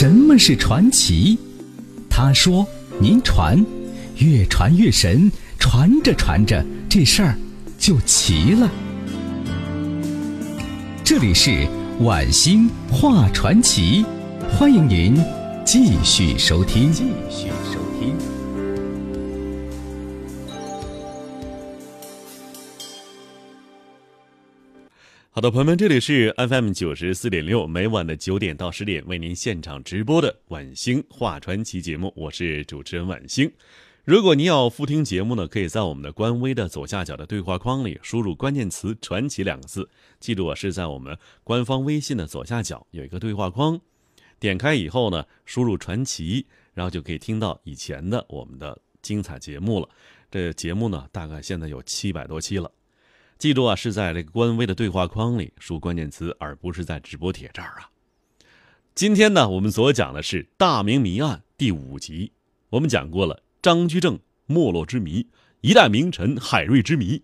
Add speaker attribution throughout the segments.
Speaker 1: 什么是传奇？他说：“您传，越传越神，传着传着，这事儿就齐了。”这里是晚星画传奇，欢迎您继续收听。继续收听。
Speaker 2: 好的，朋友们，这里是 FM 九十四点六，每晚的九点到十点为您现场直播的晚星话传奇节目，我是主持人晚星。如果您要复听节目呢，可以在我们的官微的左下角的对话框里输入关键词“传奇”两个字，记住啊，是在我们官方微信的左下角有一个对话框，点开以后呢，输入“传奇”，然后就可以听到以前的我们的精彩节目了。这节目呢，大概现在有七百多期了。记住啊，是在这个官微的对话框里输关键词，而不是在直播帖这儿啊。今天呢，我们所讲的是《大明谜案》第五集，我们讲过了张居正没落之谜，一代名臣海瑞之谜。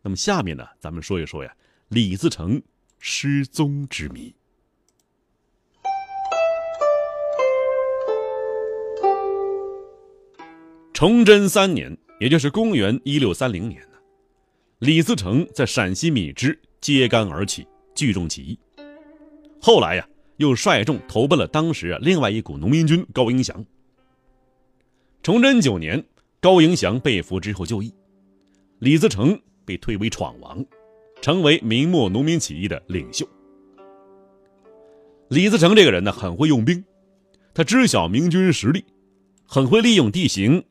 Speaker 2: 那么下面呢，咱们说一说呀，李自成失踪之谜。崇祯三年，也就是公元一六三零年。李自成在陕西米脂揭竿而起，聚众起义。后来呀，又率众投奔了当时啊另外一股农民军高迎祥。崇祯九年，高迎祥被俘之后就义，李自成被推为闯王，成为明末农民起义的领袖。李自成这个人呢，很会用兵，他知晓明军实力，很会利用地形，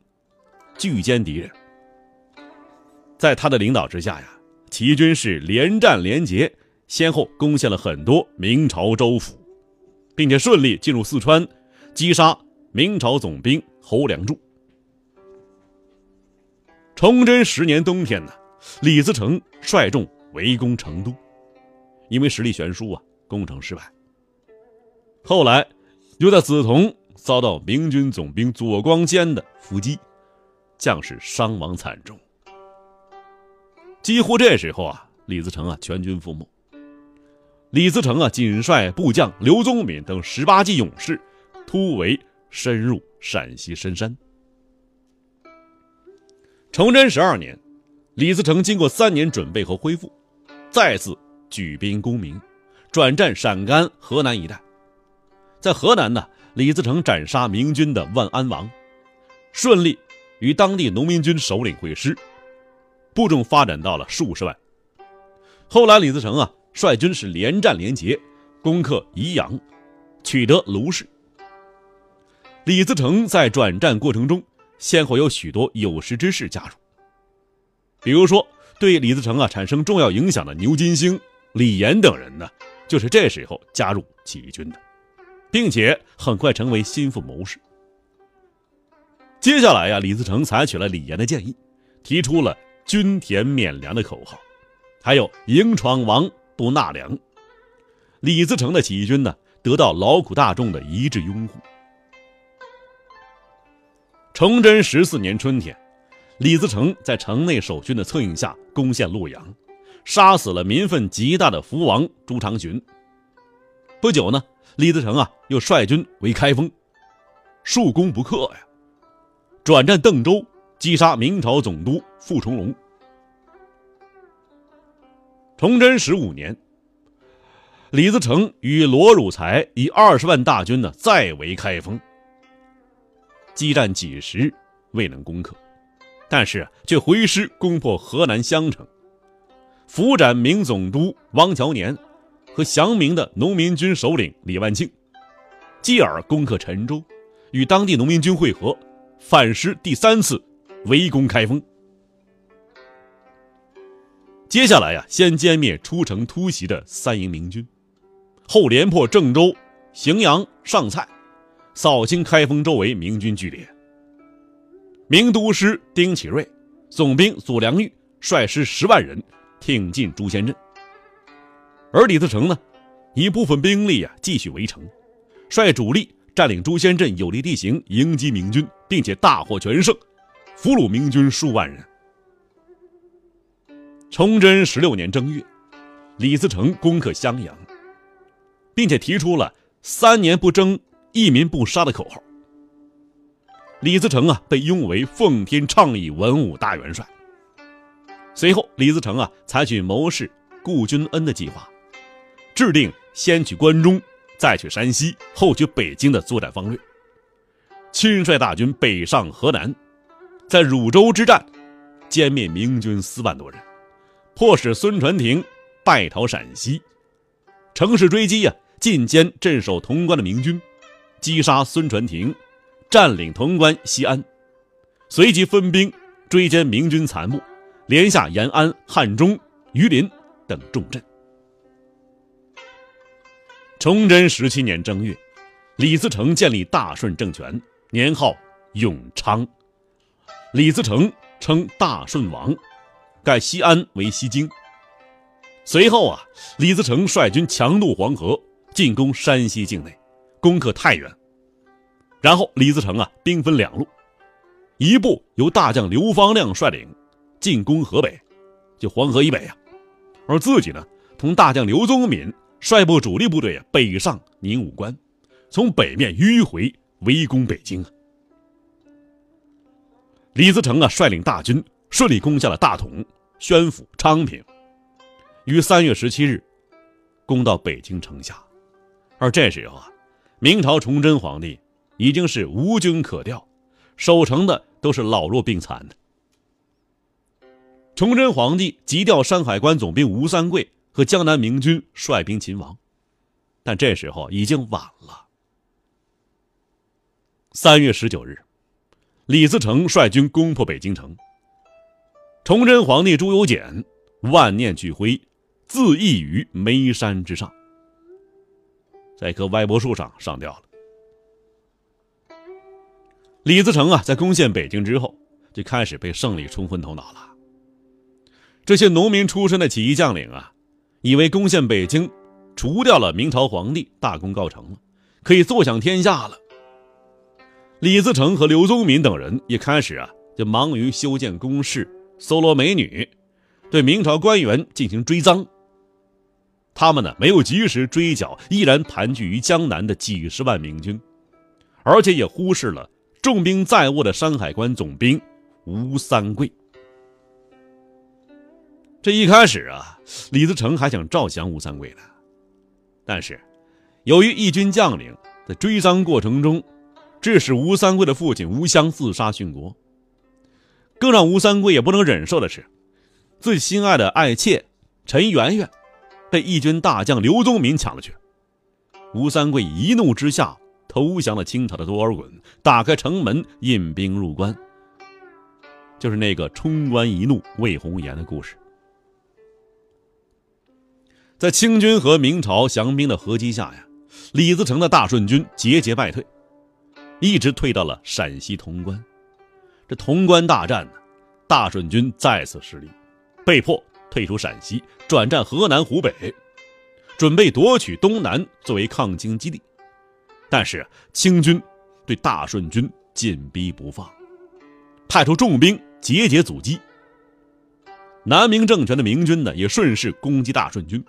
Speaker 2: 拒歼敌人。在他的领导之下呀，起义军是连战连捷，先后攻陷了很多明朝州府，并且顺利进入四川，击杀明朝总兵侯良柱。崇祯十年冬天呢，李自成率众围攻成都，因为实力悬殊啊，攻城失败。后来又在梓潼遭到明军总兵左光坚的伏击，将士伤亡惨重。几乎这时候啊，李自成啊全军覆没。李自成啊仅率部将刘宗敏等十八骑勇士，突围深入陕西深山。崇祯十二年，李自成经过三年准备和恢复，再次举兵攻明，转战陕甘、河南一带。在河南呢，李自成斩杀明军的万安王，顺利与当地农民军首领会师。部众发展到了数十万。后来，李自成啊率军是连战连捷，攻克宜阳，取得卢氏。李自成在转战过程中，先后有许多有识之士加入，比如说对李自成啊产生重要影响的牛金星、李岩等人呢，就是这时候加入起义军的，并且很快成为心腹谋士。接下来呀，李自成采取了李岩的建议，提出了。均田免粮的口号，还有迎闯王不纳粮。李自成的起义军呢，得到劳苦大众的一致拥护。崇祯十四年春天，李自成在城内守军的策应下攻陷洛阳，杀死了民愤极大的福王朱常洵。不久呢，李自成啊又率军围开封，数攻不克呀，转战邓州。击杀明朝总督傅重龙。崇祯十五年，李自成与罗汝才以二十万大军呢，再围开封。激战几时未能攻克，但是却回师攻破河南襄城，俘斩明总督汪乔年和降明的农民军首领李万庆，继而攻克陈州，与当地农民军会合，反师第三次。围攻开封，接下来呀，先歼灭出城突袭的三营明军，后连破郑州、荥阳、上蔡，扫清开封周围明军据点。明都师丁启瑞、总兵左良玉率师十万人挺进朱仙镇，而李自成呢，一部分兵力啊继续围城，率主力占领朱仙镇有利地形迎击明军，并且大获全胜。俘虏明军数万人。崇祯十六年正月，李自成攻克襄阳，并且提出了“三年不征，一民不杀”的口号。李自成啊，被拥为奉天倡议文武大元帅。随后，李自成啊，采取谋士顾君恩的计划，制定先取关中，再取山西，后取北京的作战方略。亲率大军北上河南，在汝州之战，歼灭明军四万多人，迫使孙传庭败逃陕西。乘势追击呀，进歼镇守潼关的明军，击杀孙传庭，占领潼关西安，随即分兵追歼明军残部，连下延安、汉中、榆林等重镇。崇祯十七年正月，李自成建立大顺政权，年号永昌。李自成称大顺王，改西安为西京。随后啊，李自成率军强渡黄河，进攻山西境内，攻克太原。然后李自成啊，兵分两路，一部由大将刘方亮率领，进攻河北，就黄河以北呀；而自己呢，同大将刘宗敏率部主力部队啊，北上宁武关，从北面迂回围攻北京啊。李自成啊，率领大军顺利攻下了大同、宣府、昌平。于三月十七日，攻到北京城下，而这时候啊，明朝崇祯皇帝已经是无军可调，守城的都是老弱病残的。崇祯皇帝急调山海关总兵吴三桂和江南明军率兵勤王，但这时候已经晚了。三月十九日，李自成率军攻破北京城，崇祯皇帝朱由检万念俱灰。自缢于煤山之上，在一棵歪脖树上上吊了。李自成啊，在攻陷北京之后，就开始被胜利冲昏头脑了。这些农民出身的起义将领啊，以为攻陷北京，除掉了明朝皇帝，大功告成了，可以坐享天下了。李自成和刘宗敏等人一开始啊，就忙于修建宫室、搜罗美女，对明朝官员进行追赃。他们呢没有及时追剿依然盘踞于江南的几十万明军，而且也忽视了重兵在握的山海关总兵吴三桂。这一开始啊，李自成还想照降吴三桂呢，但是由于义军将领在追赃过程中，致使吴三桂的父亲吴襄自杀殉国。更让吴三桂也不能忍受的是，最心爱的爱妾陈圆圆。被义军大将刘宗敏抢了去，吴三桂一怒之下投降了清朝的多尔衮，打开城门引兵入关。就是那个冲冠一怒为红颜的故事。在清军和明朝降兵的合击下呀，李自成的大顺军节节败退，一直退到了陕西潼关。这潼关大战呢，大顺军再次失利，被迫。退出陕西，转战河南、湖北，准备夺取东南作为抗清基地。但是清军对大顺军紧逼不放，派出重兵节节阻击。南明政权的明军呢，也顺势攻击大顺军，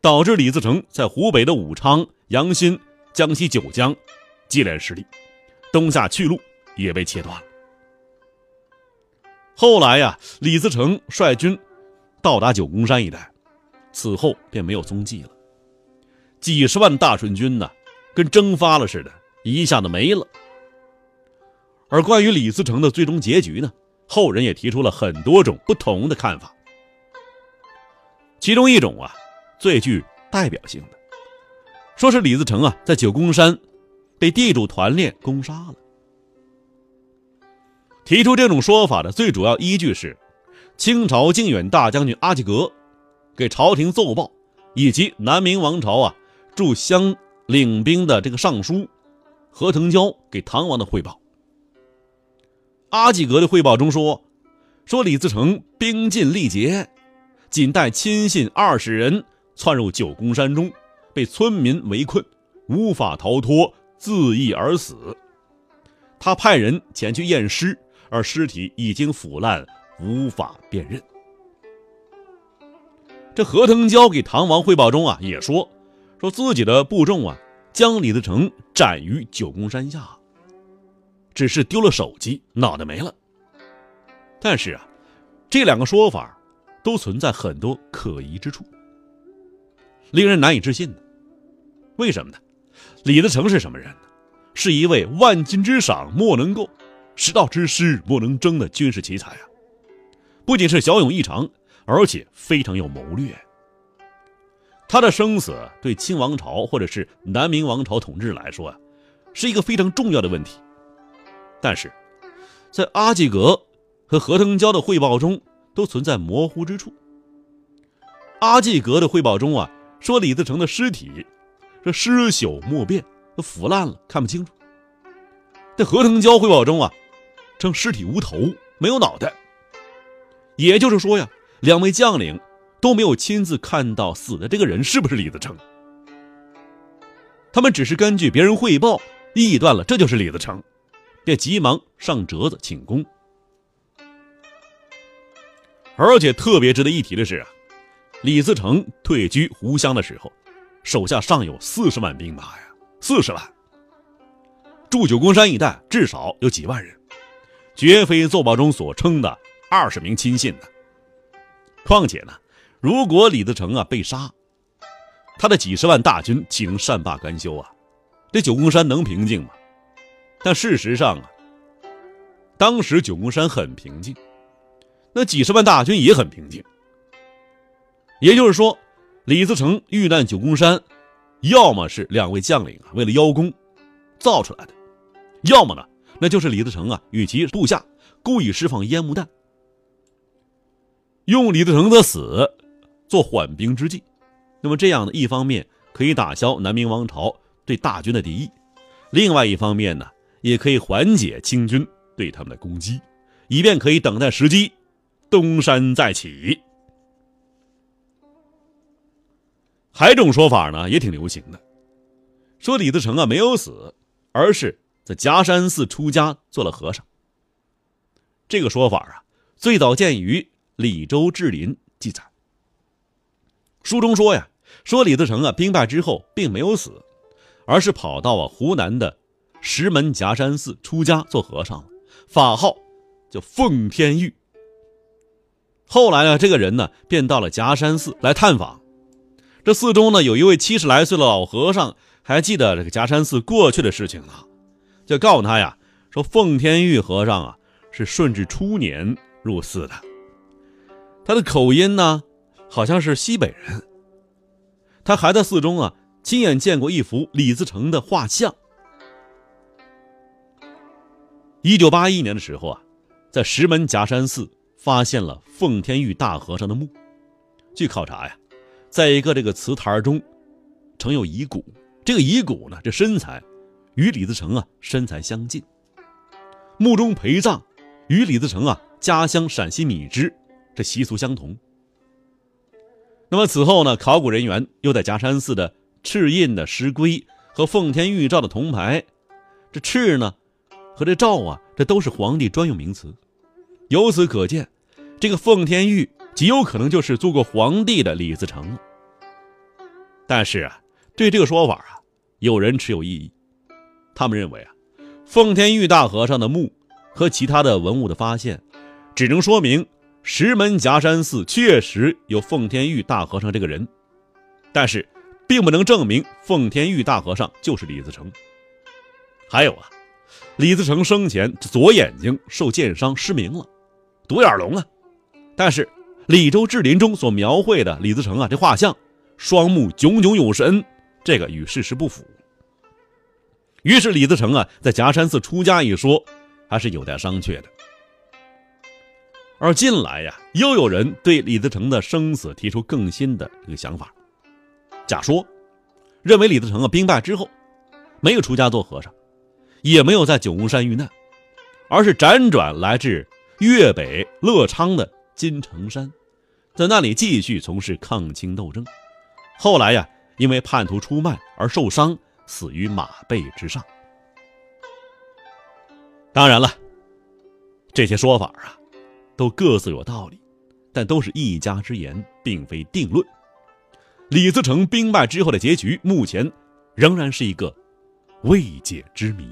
Speaker 2: 导致李自成在湖北的武昌、阳新、江西九江接连失利，东下去路也被切断了。后来呀，李自成率军。到达九宫山一带，此后便没有踪迹了。几十万大顺军呢，跟蒸发了似的，一下子没了。而关于李自成的最终结局呢，后人也提出了很多种不同的看法。其中一种啊，最具代表性的，说是李自成啊，在九宫山被地主团练攻杀了。提出这种说法的最主要依据是。清朝靖远大将军阿济格给朝廷奏报，以及南明王朝啊驻湘领兵的这个尚书何腾蛟给唐王的汇报。阿济格的汇报中说，说李自成兵尽力竭，仅带亲信二十人窜入九宫山中，被村民围困，无法逃脱，自缢而死。他派人前去验尸，而尸体已经腐烂。无法辨认。这何腾蛟给唐王汇报中啊，也说，说自己的部众啊，将李自成斩于九宫山下，只是丢了手机，脑袋没了。但是啊，这两个说法都存在很多可疑之处，令人难以置信的。为什么呢？李自成是什么人呢？是一位万金之赏莫能够，十道之师莫能争的军事奇才啊！不仅是骁勇异常，而且非常有谋略。他的生死对清王朝或者是南明王朝统治来说啊，是一个非常重要的问题。但是，在阿济格和何腾蛟的汇报中都存在模糊之处。阿济格的汇报中啊，说李自成的尸体这尸朽莫辨。都腐烂了，看不清楚。在何腾蛟汇报中啊，称尸体无头，没有脑袋。也就是说呀，两位将领都没有亲自看到死的这个人是不是李自成。他们只是根据别人汇报臆断了这就是李自成，便急忙上折子请功。而且特别值得一提的是啊，李自成退居湖湘的时候，手下尚有四十万兵马呀。四十万，驻九宫山一带至少有几万人，绝非奏报中所称的二十名亲信的。况且呢，如果李自成啊被杀，他的几十万大军岂能善罢甘休啊？这九宫山能平静吗？但事实上啊，当时九宫山很平静，那几十万大军也很平静。也就是说，李自成遇难九宫山。要么是两位将领啊为了邀功造出来的，要么呢那就是李自成啊与其部下故意释放烟幕弹，用李自成的死做缓兵之计。那么这样呢，一方面可以打消南明王朝对大军的敌意，另外一方面呢也可以缓解清军对他们的攻击，以便可以等待时机东山再起。还有一种说法呢，也挺流行的，说李自成啊没有死，而是在夹山寺出家做了和尚。这个说法啊，最早见于《李州志林》记载。书中说呀，说李自成啊兵败之后并没有死，而是跑到啊湖南的石门夹山寺出家做和尚了，法号叫奉天玉。后来呢，这个人呢便到了夹山寺来探访。这寺中呢，有一位七十来岁的老和尚，还记得这个夹山寺过去的事情呢，就告诉他呀，说奉天玉和尚啊是顺治初年入寺的，他的口音呢好像是西北人。他还在寺中啊亲眼见过一幅李自成的画像。一九八一年的时候啊，在石门夹山寺发现了奉天玉大和尚的墓，据考察呀。在一个这个祠坛中，盛有遗骨。这个遗骨呢，这身材与李自成啊身材相近。墓中陪葬与李自成啊家乡陕西米脂这习俗相同。那么此后呢，考古人员又在夹山寺的赤印的石龟和奉天玉照的铜牌，这赤呢和这照啊，这都是皇帝专用名词。由此可见，这个奉天玉。极有可能就是做过皇帝的李自成。但是啊，对这个说法啊，有人持有异议。他们认为啊，奉天玉大和尚的墓和其他的文物的发现，只能说明石门夹山寺确实有奉天玉大和尚这个人，但是并不能证明奉天玉大和尚就是李自成。还有啊，李自成生前左眼睛受箭伤失明了，独眼龙啊，但是。《李州志林》中所描绘的李自成啊，这画像双目炯炯有神，这个与事实不符。于是李自成啊，在夹山寺出家一说，还是有待商榷的。而近来呀，又有人对李自成的生死提出更新的这个想法，假说，认为李自成啊兵败之后，没有出家做和尚，也没有在九宫山遇难，而是辗转来至粤北乐昌的。金城山，在那里继续从事抗清斗争。后来呀，因为叛徒出卖而受伤，死于马背之上。当然了，这些说法啊，都各自有道理，但都是一家之言，并非定论。李自成兵败之后的结局，目前仍然是一个未解之谜。